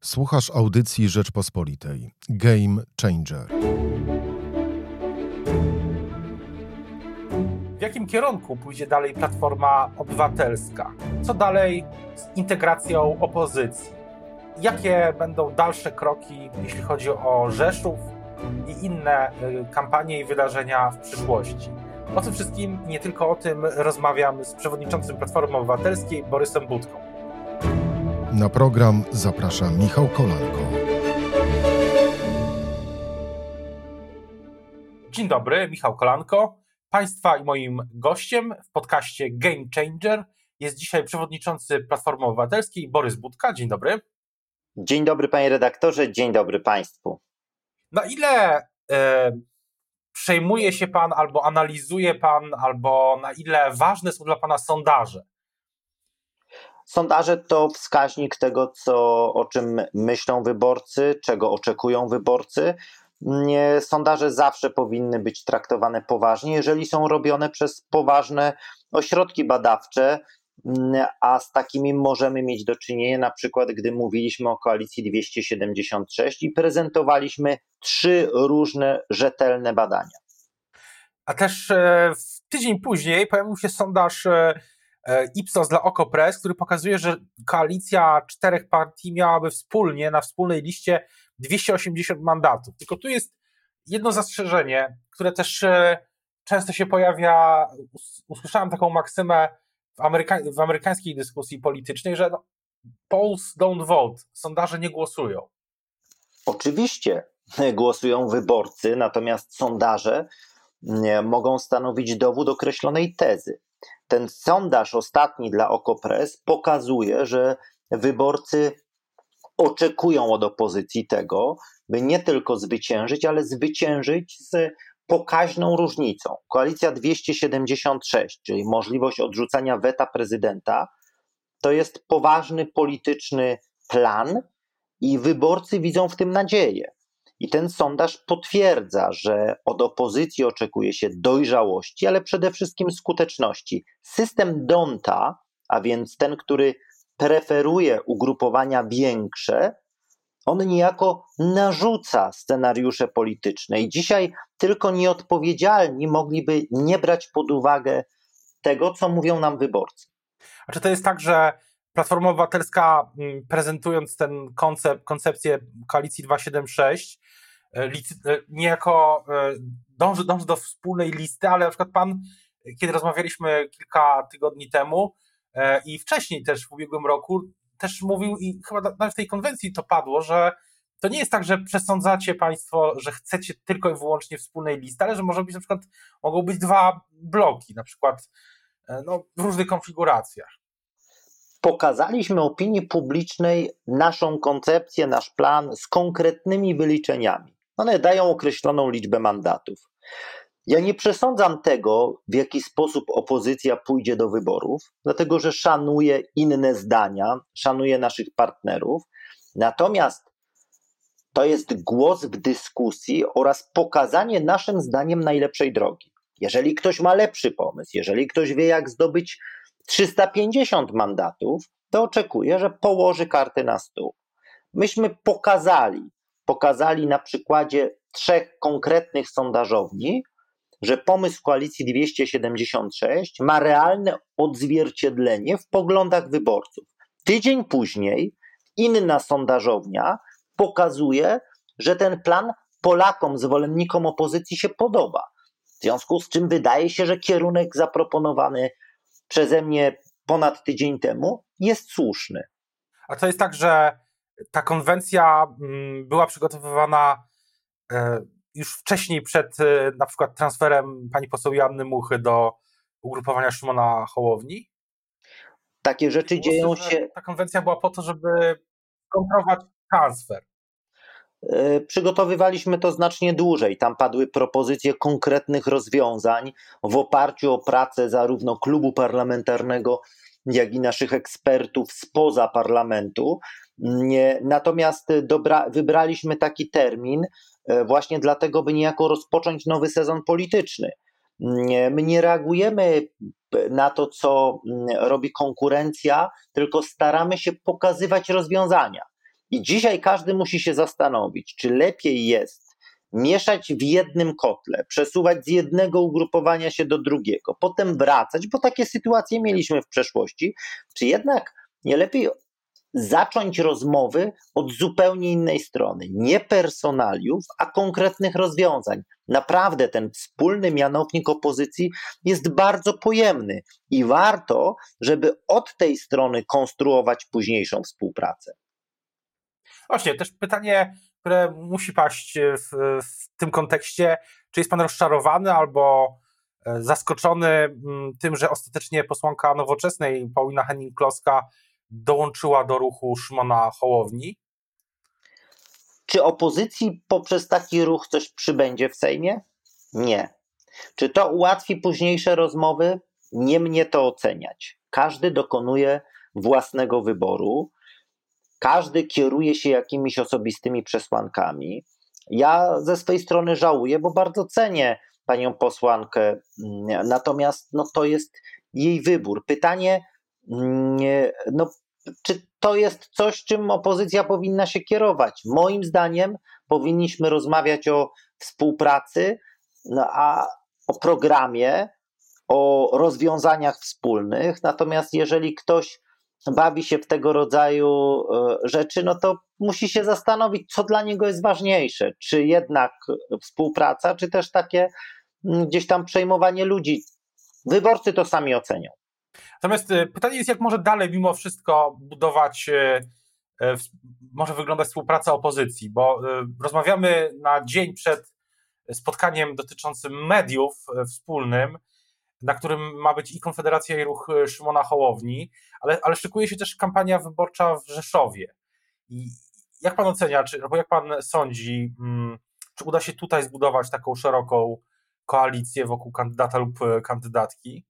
Słuchasz audycji Rzeczpospolitej. Game Changer. W jakim kierunku pójdzie dalej Platforma Obywatelska? Co dalej z integracją opozycji? Jakie będą dalsze kroki, jeśli chodzi o Rzeszów i inne y, kampanie i wydarzenia w przyszłości? O tym wszystkim nie tylko o tym rozmawiam z przewodniczącym Platformy Obywatelskiej Borysem Budką. Na program zaprasza Michał Kolanko. Dzień dobry, Michał Kolanko. Państwa i moim gościem w podcaście Game Changer jest dzisiaj przewodniczący Platformy Obywatelskiej Borys Budka. Dzień dobry. Dzień dobry panie redaktorze, dzień dobry państwu. Na ile e, przejmuje się pan albo analizuje pan, albo na ile ważne są dla pana sondaże? Sondaże to wskaźnik tego, co, o czym myślą wyborcy, czego oczekują wyborcy. Sondaże zawsze powinny być traktowane poważnie, jeżeli są robione przez poważne ośrodki badawcze, a z takimi możemy mieć do czynienia, na przykład gdy mówiliśmy o koalicji 276 i prezentowaliśmy trzy różne rzetelne badania. A też e, tydzień później pojawił się sondaż e, Ipsos dla OKO.press, który pokazuje, że koalicja czterech partii miałaby wspólnie na wspólnej liście 280 mandatów. Tylko tu jest jedno zastrzeżenie, które też często się pojawia. Usłyszałem taką maksymę w, ameryka w amerykańskiej dyskusji politycznej, że no, polls don't vote, sondaże nie głosują. Oczywiście głosują wyborcy, natomiast sondaże mogą stanowić dowód określonej tezy. Ten sondaż ostatni dla Okopres pokazuje, że wyborcy oczekują od opozycji tego, by nie tylko zwyciężyć, ale zwyciężyć z pokaźną różnicą. Koalicja 276, czyli możliwość odrzucania weta prezydenta, to jest poważny polityczny plan i wyborcy widzą w tym nadzieję. I ten sondaż potwierdza, że od opozycji oczekuje się dojrzałości, ale przede wszystkim skuteczności. System Donta, a więc ten, który preferuje ugrupowania większe, on niejako narzuca scenariusze polityczne. I dzisiaj tylko nieodpowiedzialni mogliby nie brać pod uwagę tego, co mówią nam wyborcy. A czy to jest tak, że Platforma Obywatelska, mm, prezentując ten koncept, koncepcję koalicji 276, e, e, niejako e, dąży, dąży do wspólnej listy, ale na przykład pan, kiedy rozmawialiśmy kilka tygodni temu i wcześniej też w ubiegłym roku, też mówił i chyba nawet w tej konwencji to padło, że to nie jest tak, że przesądzacie Państwo, że chcecie tylko i wyłącznie wspólnej listy, ale że może być na przykład, mogą być dwa bloki, na przykład no, w różnych konfiguracjach pokazaliśmy opinii publicznej naszą koncepcję, nasz plan z konkretnymi wyliczeniami. One dają określoną liczbę mandatów. Ja nie przesądzam tego, w jaki sposób opozycja pójdzie do wyborów, dlatego że szanuję inne zdania, szanuję naszych partnerów. Natomiast to jest głos w dyskusji oraz pokazanie naszym zdaniem najlepszej drogi. Jeżeli ktoś ma lepszy pomysł, jeżeli ktoś wie, jak zdobyć 350 mandatów, to oczekuję, że położy karty na stół. Myśmy pokazali, pokazali na przykładzie trzech konkretnych sondażowni, że pomysł koalicji 276 ma realne odzwierciedlenie w poglądach wyborców. Tydzień później inna sondażownia pokazuje, że ten plan Polakom, zwolennikom opozycji się podoba. W związku z czym wydaje się, że kierunek zaproponowany przeze mnie ponad tydzień temu, jest słuszny. A to jest tak, że ta konwencja mm, była przygotowywana e, już wcześniej przed e, na przykład transferem pani poseł Janny Muchy do ugrupowania Szymona Hołowni? Takie rzeczy dzieją się. Ta konwencja była po to, żeby kontrolować transfer. E, przygotowywaliśmy to znacznie dłużej. Tam padły propozycje konkretnych rozwiązań w oparciu o pracę zarówno klubu parlamentarnego, jak i naszych ekspertów spoza parlamentu. Natomiast dobra, wybraliśmy taki termin e, właśnie dlatego, by niejako rozpocząć nowy sezon polityczny. My nie reagujemy na to, co robi konkurencja, tylko staramy się pokazywać rozwiązania. I dzisiaj każdy musi się zastanowić, czy lepiej jest mieszać w jednym kotle, przesuwać z jednego ugrupowania się do drugiego, potem wracać, bo takie sytuacje mieliśmy w przeszłości, czy jednak nie lepiej zacząć rozmowy od zupełnie innej strony, nie personaliów, a konkretnych rozwiązań. Naprawdę ten wspólny mianownik opozycji jest bardzo pojemny i warto, żeby od tej strony konstruować późniejszą współpracę. Właśnie, też pytanie, które musi paść w, w tym kontekście, czy jest pan rozczarowany albo e, zaskoczony mm, tym, że ostatecznie posłanka nowoczesnej Paulina Henning-Kloska dołączyła do ruchu Szymona Hołowni? Czy opozycji poprzez taki ruch coś przybędzie w Sejmie? Nie. Czy to ułatwi późniejsze rozmowy? Nie mnie to oceniać. Każdy dokonuje własnego wyboru, każdy kieruje się jakimiś osobistymi przesłankami. Ja ze swojej strony żałuję, bo bardzo cenię panią posłankę, natomiast no, to jest jej wybór. Pytanie, no, czy to jest coś, czym opozycja powinna się kierować? Moim zdaniem powinniśmy rozmawiać o współpracy, no, a o programie, o rozwiązaniach wspólnych. Natomiast jeżeli ktoś bawi się w tego rodzaju e, rzeczy, no to musi się zastanowić, co dla niego jest ważniejsze. Czy jednak współpraca, czy też takie gdzieś tam przejmowanie ludzi. Wyborcy to sami ocenią. Natomiast e, pytanie jest, jak może dalej mimo wszystko budować, e, może wyglądać współpraca opozycji, bo rozmawiamy na dzień przed spotkaniem dotyczącym mediów wspólnym, na którym ma być i Konfederacja, i ruch Szymona Hołowni, ale, ale szykuje się też kampania wyborcza w Rzeszowie. I jak pan ocenia, czy, albo jak pan sądzi, mm, czy uda się tutaj zbudować taką szeroką koalicję wokół kandydata lub kandydatki?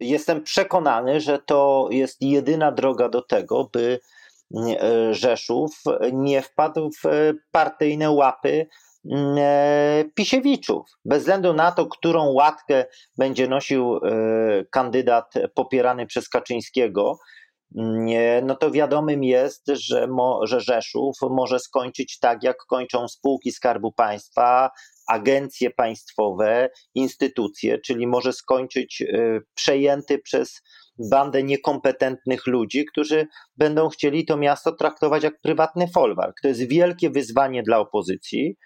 Jestem przekonany, że to jest jedyna droga do tego, by e, Rzeszów nie wpadł w partyjne łapy mm, e, Pisiewiczów. Bez względu na to, którą łatkę będzie nosił e, kandydat popierany przez Kaczyńskiego, mm, no to wiadomym jest, że, mo, że Rzeszów może skończyć tak, jak kończą spółki Skarbu Państwa, agencje państwowe, instytucje, czyli może skończyć przejęty przez bandę niekompetentnych ludzi, którzy będą chcieli to miasto traktować jak prywatny folwark. To jest wielkie wyzwanie dla opozycji.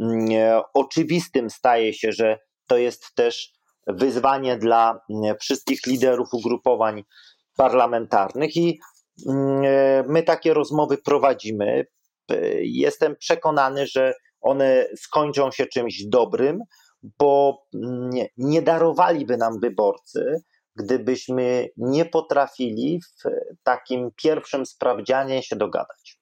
Mm, oczywistym staje się, że to jest też wyzwanie dla mm, wszystkich liderów ugrupowań parlamentarnych i mm, my takie rozmowy prowadzimy. Jestem przekonany, że one skończą się czymś dobrym, bo nie darowaliby nam wyborcy, gdybyśmy nie potrafili w takim pierwszym sprawdzianie się dogadać.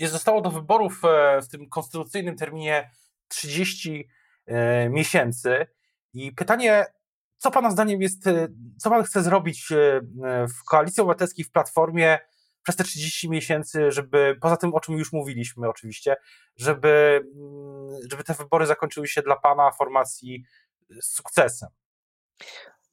Zostało do wyborów e, w tym konstytucyjnym terminie 30 e, miesięcy i pytanie, co Pana zdaniem jest, e, co Pan chce zrobić w Koalicji Obywatelskiej, w Platformie, przez te 30 miesięcy, żeby, poza tym o czym już mówiliśmy oczywiście, żeby, mm, żeby te wybory zakończyły się dla Pana formacji sukcesem?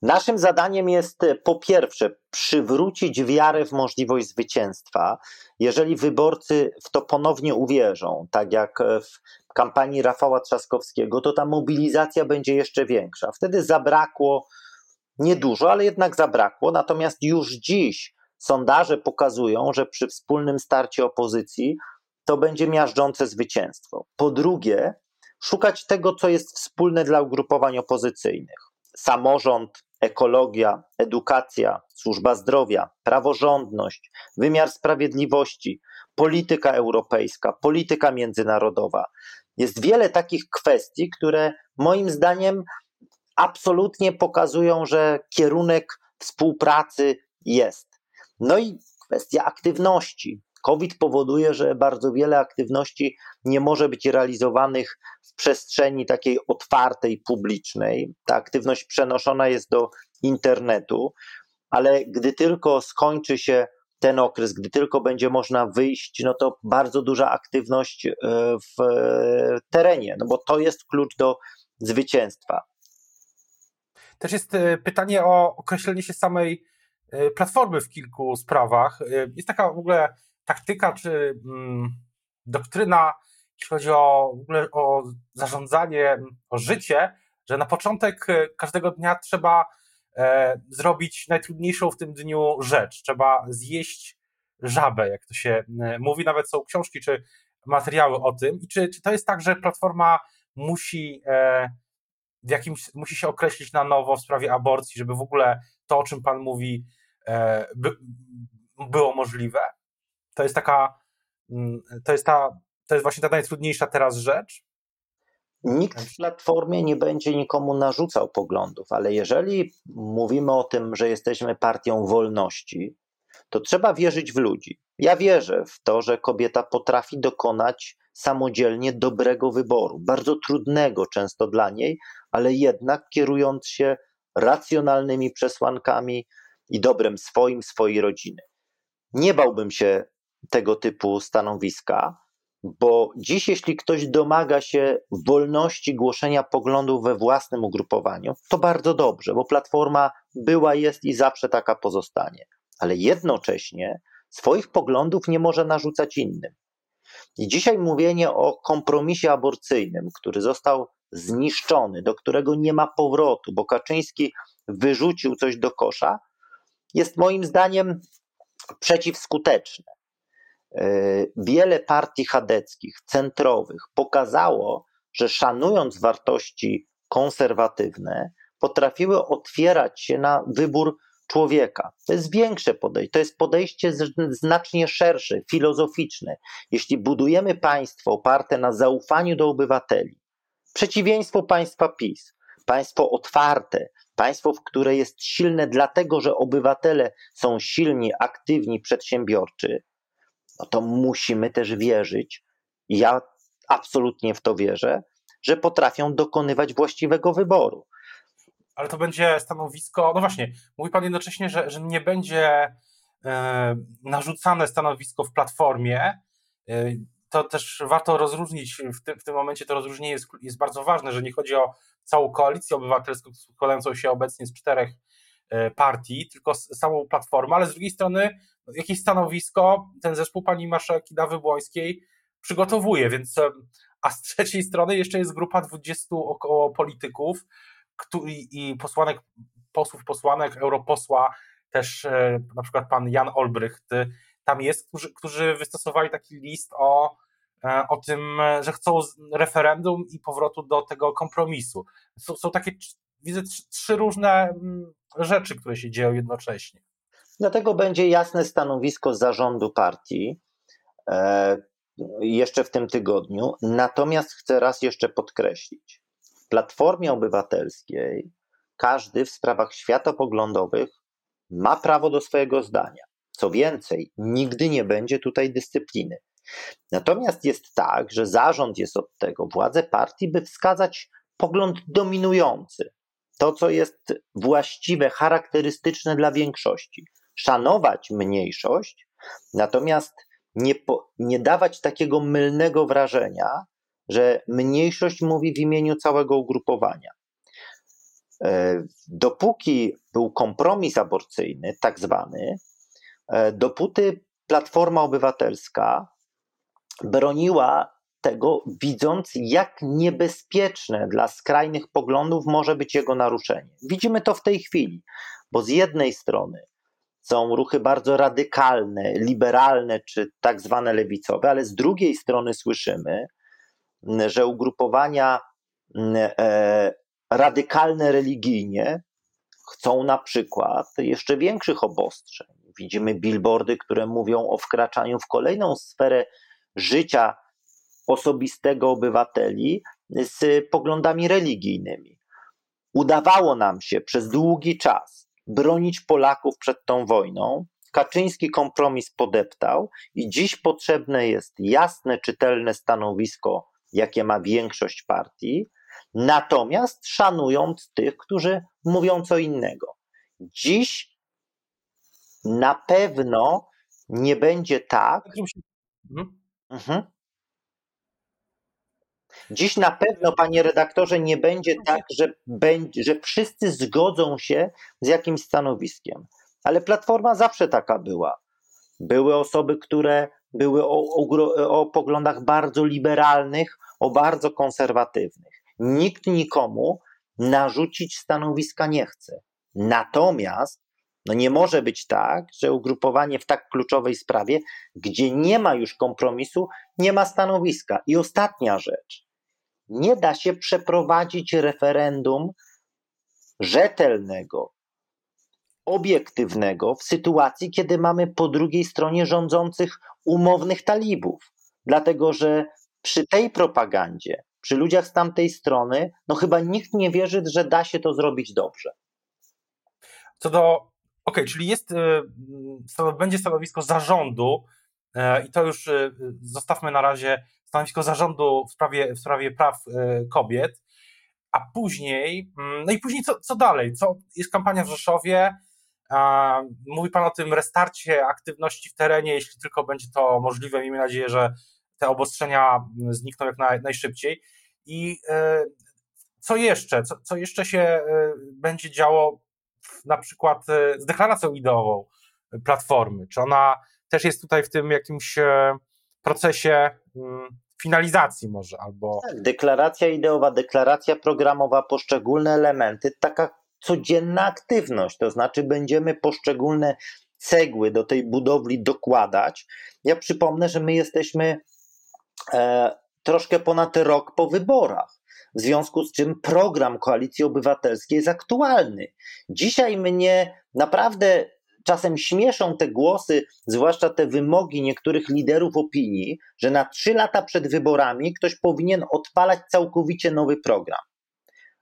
Naszym zadaniem jest e, po pierwsze przywrócić wiarę w możliwość zwycięstwa. Jeżeli wyborcy w to ponownie uwierzą, tak jak e, w kampanii Rafała Trzaskowskiego, to ta mobilizacja będzie jeszcze większa. Wtedy zabrakło niedużo, ale jednak zabrakło. Natomiast już dziś sondaże pokazują, że przy wspólnym starcie opozycji to będzie miażdżące zwycięstwo. Po drugie, szukać tego, co jest wspólne dla ugrupowań opozycyjnych. Samorząd, ekologia, edukacja, służba zdrowia, praworządność, wymiar sprawiedliwości, polityka europejska, polityka międzynarodowa. Jest wiele takich kwestii, które moim zdaniem absolutnie pokazują, że kierunek współpracy jest. No i kwestia aktywności. COVID powoduje, że bardzo wiele aktywności nie może być realizowanych w przestrzeni takiej otwartej, publicznej. Ta aktywność przenoszona jest do internetu, ale gdy tylko skończy się ten okres, gdy tylko będzie można wyjść, no to bardzo duża aktywność e, w terenie, no bo to jest klucz do zwycięstwa. Też jest e, pytanie o określenie się samej E, platformy w kilku sprawach. Jest taka w ogóle taktyka czy mm, doktryna, jeśli chodzi o, w ogóle o zarządzanie, o życie, że na początek każdego dnia trzeba e, zrobić najtrudniejszą w tym dniu rzecz. Trzeba zjeść żabę, jak to się e, mówi. Nawet są książki czy materiały o tym. I czy, czy to jest tak, że platforma musi e, w jakimś, musi się określić na nowo w sprawie aborcji, żeby w ogóle to, o czym Pan mówi, e, by, było możliwe? To jest taka, mm, to jest ta, to jest właśnie ta najtrudniejsza teraz rzecz? Nikt w platformie nie będzie nikomu narzucał poglądów, ale jeżeli mówimy o tym, że jesteśmy partią wolności, to trzeba wierzyć w ludzi. Ja wierzę w to, że kobieta potrafi dokonać samodzielnie dobrego wyboru, bardzo trudnego często dla niej, ale jednak kierując się racjonalnymi przesłankami i dobrem swoim, swojej rodziny. Nie bałbym się tego typu stanowiska, bo dziś, jeśli ktoś domaga się wolności głoszenia poglądów we własnym ugrupowaniu, to bardzo dobrze, bo platforma była, jest i zawsze taka pozostanie. Ale jednocześnie swoich poglądów nie może narzucać innym. I dzisiaj mówienie o kompromisie aborcyjnym, który został zniszczony, do którego nie ma powrotu, bo Kaczyński wyrzucił coś do kosza, jest moim zdaniem przeciwskuteczne. E, wiele partii chadeckich, centrowych pokazało, że szanując wartości konserwatywne, potrafiły otwierać się na wybór człowieka. To jest większe podejście, to jest podejście znacznie szersze, filozoficzne. Jeśli budujemy państwo oparte na zaufaniu do obywateli, przeciwieństwo państwa PiS, państwo otwarte, państwo, w które jest silne dlatego, że obywatele są silni, aktywni, przedsiębiorczy, no to musimy też wierzyć, ja absolutnie w to wierzę, że potrafią dokonywać właściwego wyboru ale to będzie stanowisko, no właśnie, mówi Pan jednocześnie, że, że nie będzie e, narzucane stanowisko w platformie. E, to też warto rozróżnić, w tym, w tym momencie to rozróżnienie jest, jest bardzo ważne, że nie chodzi o całą koalicję obywatelską składającą się obecnie z czterech e, partii, tylko samą platformę, ale z drugiej strony jakieś stanowisko ten zespół pani marszałek Dawy Błońskiej przygotowuje, więc a z trzeciej strony jeszcze jest grupa 20 około polityków, i posłanek, posłów, posłanek, europosła, też e, na przykład pan Jan Olbrycht tam jest, którzy, którzy wystosowali taki list o, e, o tym, że chcą referendum i powrotu do tego kompromisu. Są, są takie, widzę, trzy różne mm, rzeczy, które się dzieją jednocześnie. Dlatego będzie jasne stanowisko zarządu partii e, jeszcze w tym tygodniu. Natomiast chcę raz jeszcze podkreślić, Platformie Obywatelskiej każdy w sprawach światopoglądowych ma prawo do swojego zdania. Co więcej, nigdy nie będzie tutaj dyscypliny. Natomiast jest tak, że zarząd jest od tego, władze partii, by wskazać pogląd dominujący, to co jest właściwe, charakterystyczne dla większości. Szanować mniejszość, natomiast nie, po, nie dawać takiego mylnego wrażenia, że mniejszość mówi w imieniu całego ugrupowania. E, dopóki był kompromis aborcyjny, tak zwany, e, dopóty Platforma Obywatelska broniła tego, widząc, jak niebezpieczne dla skrajnych poglądów może być jego naruszenie. Widzimy to w tej chwili, bo z jednej strony są ruchy bardzo radykalne, liberalne czy tak zwane lewicowe, ale z drugiej strony słyszymy, że ugrupowania e, radykalne religijnie chcą na przykład jeszcze większych obostrzeń. Widzimy billboardy, które mówią o wkraczaniu w kolejną sferę życia osobistego obywateli z poglądami religijnymi. Udawało nam się przez długi czas bronić Polaków przed tą wojną. Kaczyński kompromis podeptał i dziś potrzebne jest jasne, czytelne stanowisko jakie ma większość partii, natomiast szanując tych, którzy mówią co innego. Dziś na pewno nie będzie tak. Mhm. mhm. Dziś na pewno, panie redaktorze, nie będzie tak, że, będzie, że wszyscy zgodzą się z jakimś stanowiskiem. Ale platforma zawsze taka była. były osoby, które były o, o, o poglądach bardzo liberalnych, o bardzo konserwatywnych. Nikt nikomu narzucić stanowiska nie chce. Natomiast no nie może być tak, że ugrupowanie w tak kluczowej sprawie, gdzie nie ma już kompromisu, nie ma stanowiska. I ostatnia rzecz. Nie da się przeprowadzić referendum rzetelnego, obiektywnego w sytuacji, kiedy mamy po drugiej stronie rządzących umownych talibów. Dlatego, że przy tej propagandzie, przy ludziach z tamtej strony, no chyba nikt nie wierzy, że da się to zrobić dobrze. Co do Okej, okay, czyli jest, y, będzie stanowisko zarządu i to już y, zostawmy na razie stanowisko zarządu w sprawie, w sprawie praw e, kobiet, a później, mm, no i później co, co dalej? Co, jest kampania w Rzeszowie, mówi Pan o tym restarcie aktywności w terenie, jeśli tylko będzie to możliwe. Miejmy nadzieję, że te obostrzenia mm, znikną jak naj, najszybciej. I e, co jeszcze? Co, co jeszcze się będzie działo na przykład e, z deklaracją ideową platformy? Czy ona też jest tutaj w tym jakimś e, procesie mm, finalizacji może albo. Tak, deklaracja ideowa, deklaracja programowa, poszczególne elementy, taka codzienna aktywność, to znaczy będziemy poszczególne cegły do tej budowli dokładać. Ja przypomnę, że my jesteśmy e, troszkę ponad rok po wyborach w związku z czym program Koalicji Obywatelskiej jest aktualny. Dzisiaj mnie naprawdę czasem śmieszą te głosy, zwłaszcza te wymogi niektórych liderów opinii, że na trzy lata przed wyborami ktoś powinien odpalać całkowicie nowy program.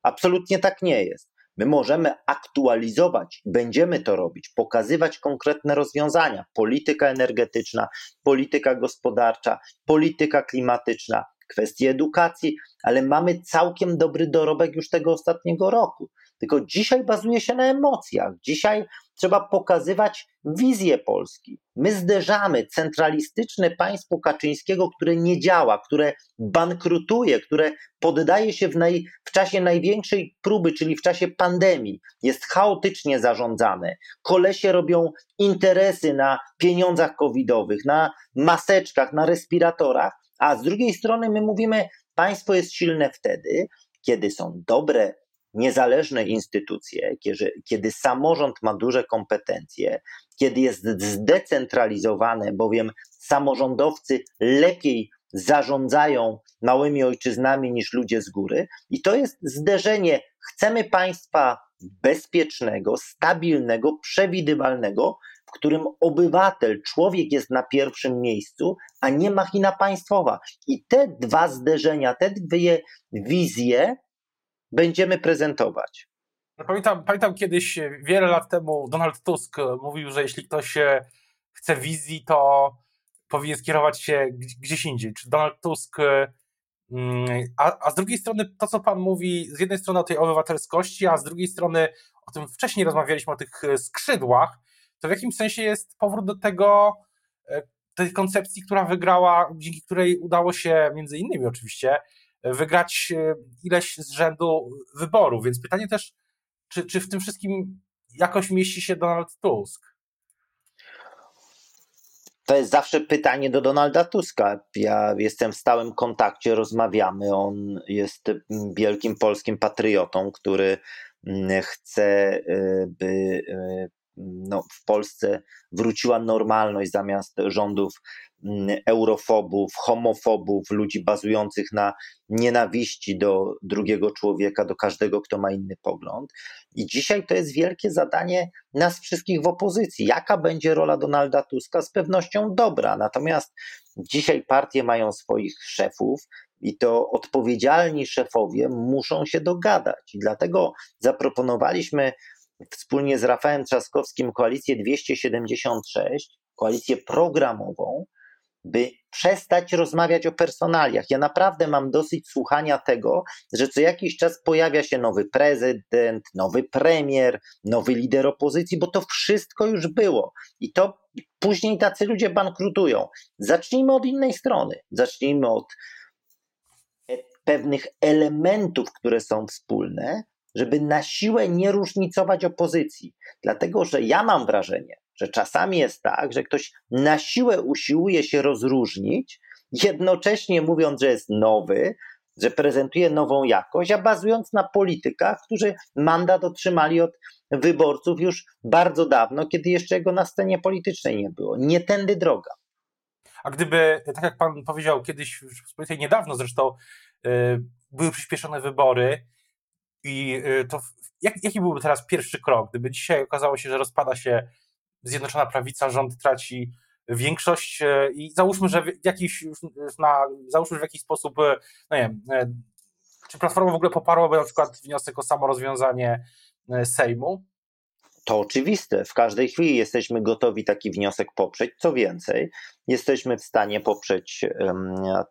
Absolutnie tak nie jest. My możemy aktualizować, będziemy to robić, pokazywać konkretne rozwiązania. Polityka energetyczna, polityka gospodarcza, polityka klimatyczna, kwestie edukacji, ale mamy całkiem dobry dorobek już tego ostatniego roku. Tylko dzisiaj bazuje się na emocjach. Dzisiaj trzeba pokazywać wizję Polski. My zderzamy centralistyczne państwo Kaczyńskiego, które nie działa, które bankrutuje, które poddaje się w, naj, w czasie największej próby, czyli w czasie pandemii. Jest chaotycznie zarządzane. Kolesie robią interesy na pieniądzach covidowych, na maseczkach, na respiratorach, a z drugiej strony my mówimy, państwo jest silne wtedy, kiedy są dobre, niezależne instytucje, kiedy, kiedy samorząd ma duże kompetencje, kiedy jest zdecentralizowane, bowiem samorządowcy lepiej zarządzają małymi ojczyznami niż ludzie z góry. I to jest zderzenie. Chcemy państwa bezpiecznego, stabilnego, przewidywalnego, w którym obywatel, człowiek jest na pierwszym miejscu, a nie machina państwowa. I te dwa zderzenia, te dwie wizje będziemy prezentować. No, pamiętam, pamiętam kiedyś, wiele lat temu, Donald Tusk mówił, że jeśli ktoś chce wizji, to powinien skierować się gdzieś indziej. Czy Donald Tusk. Mm, a, a z drugiej strony, to co pan mówi, z jednej strony o tej obywatelskości, a z drugiej strony o tym wcześniej rozmawialiśmy, o tych skrzydłach, to w jakimś sensie jest powrót do tego, e, tej koncepcji, która wygrała, dzięki której udało się, między innymi oczywiście, wygrać e, ileś z rzędu wyborów. Więc pytanie też, czy, czy w tym wszystkim jakoś mieści się Donald Tusk? To jest zawsze pytanie do Donalda Tuska. Ja jestem w stałym kontakcie, rozmawiamy. On jest wielkim polskim patriotą, który mm, chce, e, by no, w Polsce wróciła normalność zamiast rządów mm, eurofobów, homofobów, ludzi bazujących na nienawiści do drugiego człowieka, do każdego, kto ma inny pogląd. I dzisiaj to jest wielkie zadanie nas wszystkich w opozycji. Jaka będzie rola Donalda Tuska? Z pewnością dobra. Natomiast dzisiaj partie mają swoich szefów, i to odpowiedzialni szefowie muszą się dogadać. I dlatego zaproponowaliśmy wspólnie z Rafałem Trzaskowskim koalicję 276, koalicję programową, by przestać rozmawiać o personaliach. Ja naprawdę mam dosyć słuchania tego, że co jakiś czas pojawia się nowy prezydent, nowy premier, nowy lider opozycji, bo to wszystko już było. I to później tacy ludzie bankrutują. Zacznijmy od innej strony. Zacznijmy od pewnych elementów, które są wspólne, żeby na siłę nie różnicować opozycji. Dlatego, że ja mam wrażenie, że czasami jest tak, że ktoś na siłę usiłuje się rozróżnić, jednocześnie mówiąc, że jest nowy, że prezentuje nową jakość, a bazując na politykach, którzy mandat otrzymali od wyborców już bardzo dawno, kiedy jeszcze jego na scenie politycznej nie było. Nie tędy droga. A gdyby, tak jak pan powiedział kiedyś, niedawno zresztą, yy, były przyspieszone wybory i yy, to jak, jaki byłby teraz pierwszy krok, gdyby dzisiaj okazało się, że rozpada się Zjednoczona Prawica, rząd traci większość yy, i załóżmy, że w jakiś, na, załóżmy, że w jakiś sposób, no nie wiem, czy Platforma w ogóle poparłaby na przykład wniosek o samorozwiązanie Sejmu? To oczywiste. W każdej chwili jesteśmy gotowi taki wniosek poprzeć. Co więcej, jesteśmy w stanie poprzeć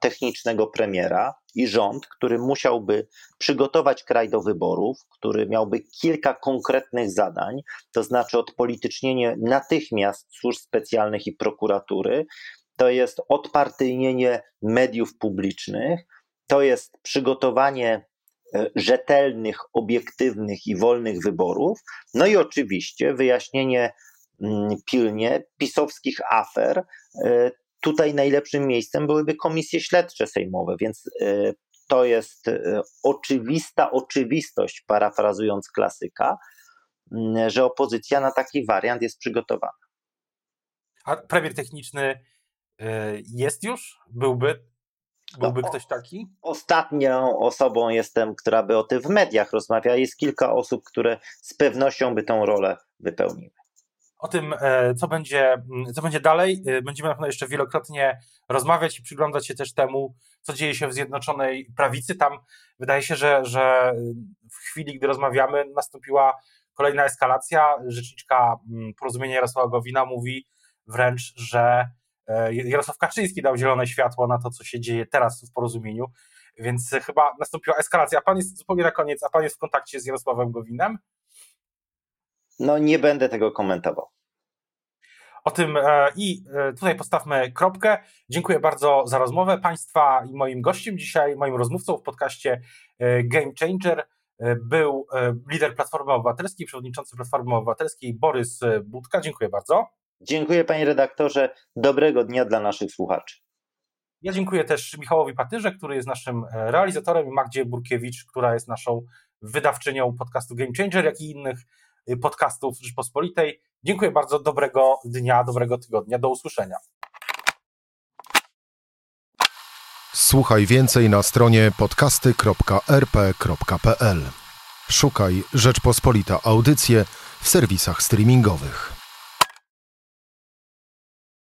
technicznego premiera i rząd, który musiałby przygotować kraj do wyborów, który miałby kilka konkretnych zadań, to znaczy odpolitycznienie natychmiast służb specjalnych i prokuratury, to jest odpartyjnienie mediów publicznych, to jest przygotowanie rzetelnych, obiektywnych i wolnych wyborów. No i oczywiście wyjaśnienie mm, pilnie pisowskich afer. E, tutaj najlepszym miejscem byłyby komisje śledcze sejmowe, więc e, to jest oczywista oczywistość, parafrazując klasyka, mm, że opozycja na taki wariant jest przygotowana. A premier techniczny jest już? Byłby Byłby no, ktoś taki? Ostatnią osobą jestem, która by o tym w mediach rozmawia. Jest kilka osób, które z pewnością by tą rolę wypełniły. O tym, e, co będzie, mm, co będzie dalej, e, będziemy na pewno jeszcze wielokrotnie rozmawiać i przyglądać się też temu, co dzieje się w Zjednoczonej Prawicy. Tam wydaje się, że, że w chwili, gdy rozmawiamy, nastąpiła kolejna eskalacja. Rzeczniczka mm, porozumienia Jarosława Gowina mówi wręcz, że Jarosław Kaczyński dał zielone światło na to, co się dzieje teraz w porozumieniu, więc chyba nastąpiła eskalacja. A pan jest zupełnie na koniec, a pan jest w kontakcie z Jarosławem Gowinem? No nie będę tego komentował. O tym e, i e, tutaj postawmy kropkę. Dziękuję bardzo za rozmowę Państwa i moim gościem dzisiaj, moim rozmówcą w podcaście Game Changer był lider Platformy Obywatelskiej, przewodniczący Platformy Obywatelskiej Borys Budka. Dziękuję bardzo. Dziękuję panie redaktorze. Dobrego dnia dla naszych słuchaczy. Ja dziękuję też Michałowi Patyrze, który jest naszym e, realizatorem i Magdzie Burkiewicz, która jest naszą wydawczynią podcastu Game Changer, jak i innych y, podcastów Rzeczpospolitej. Dziękuję bardzo, dobrego dnia, dobrego tygodnia, do usłyszenia. Słuchaj więcej na stronie podcasty.rp.pl. Szukaj Rzeczpospolita Audycje w serwisach streamingowych.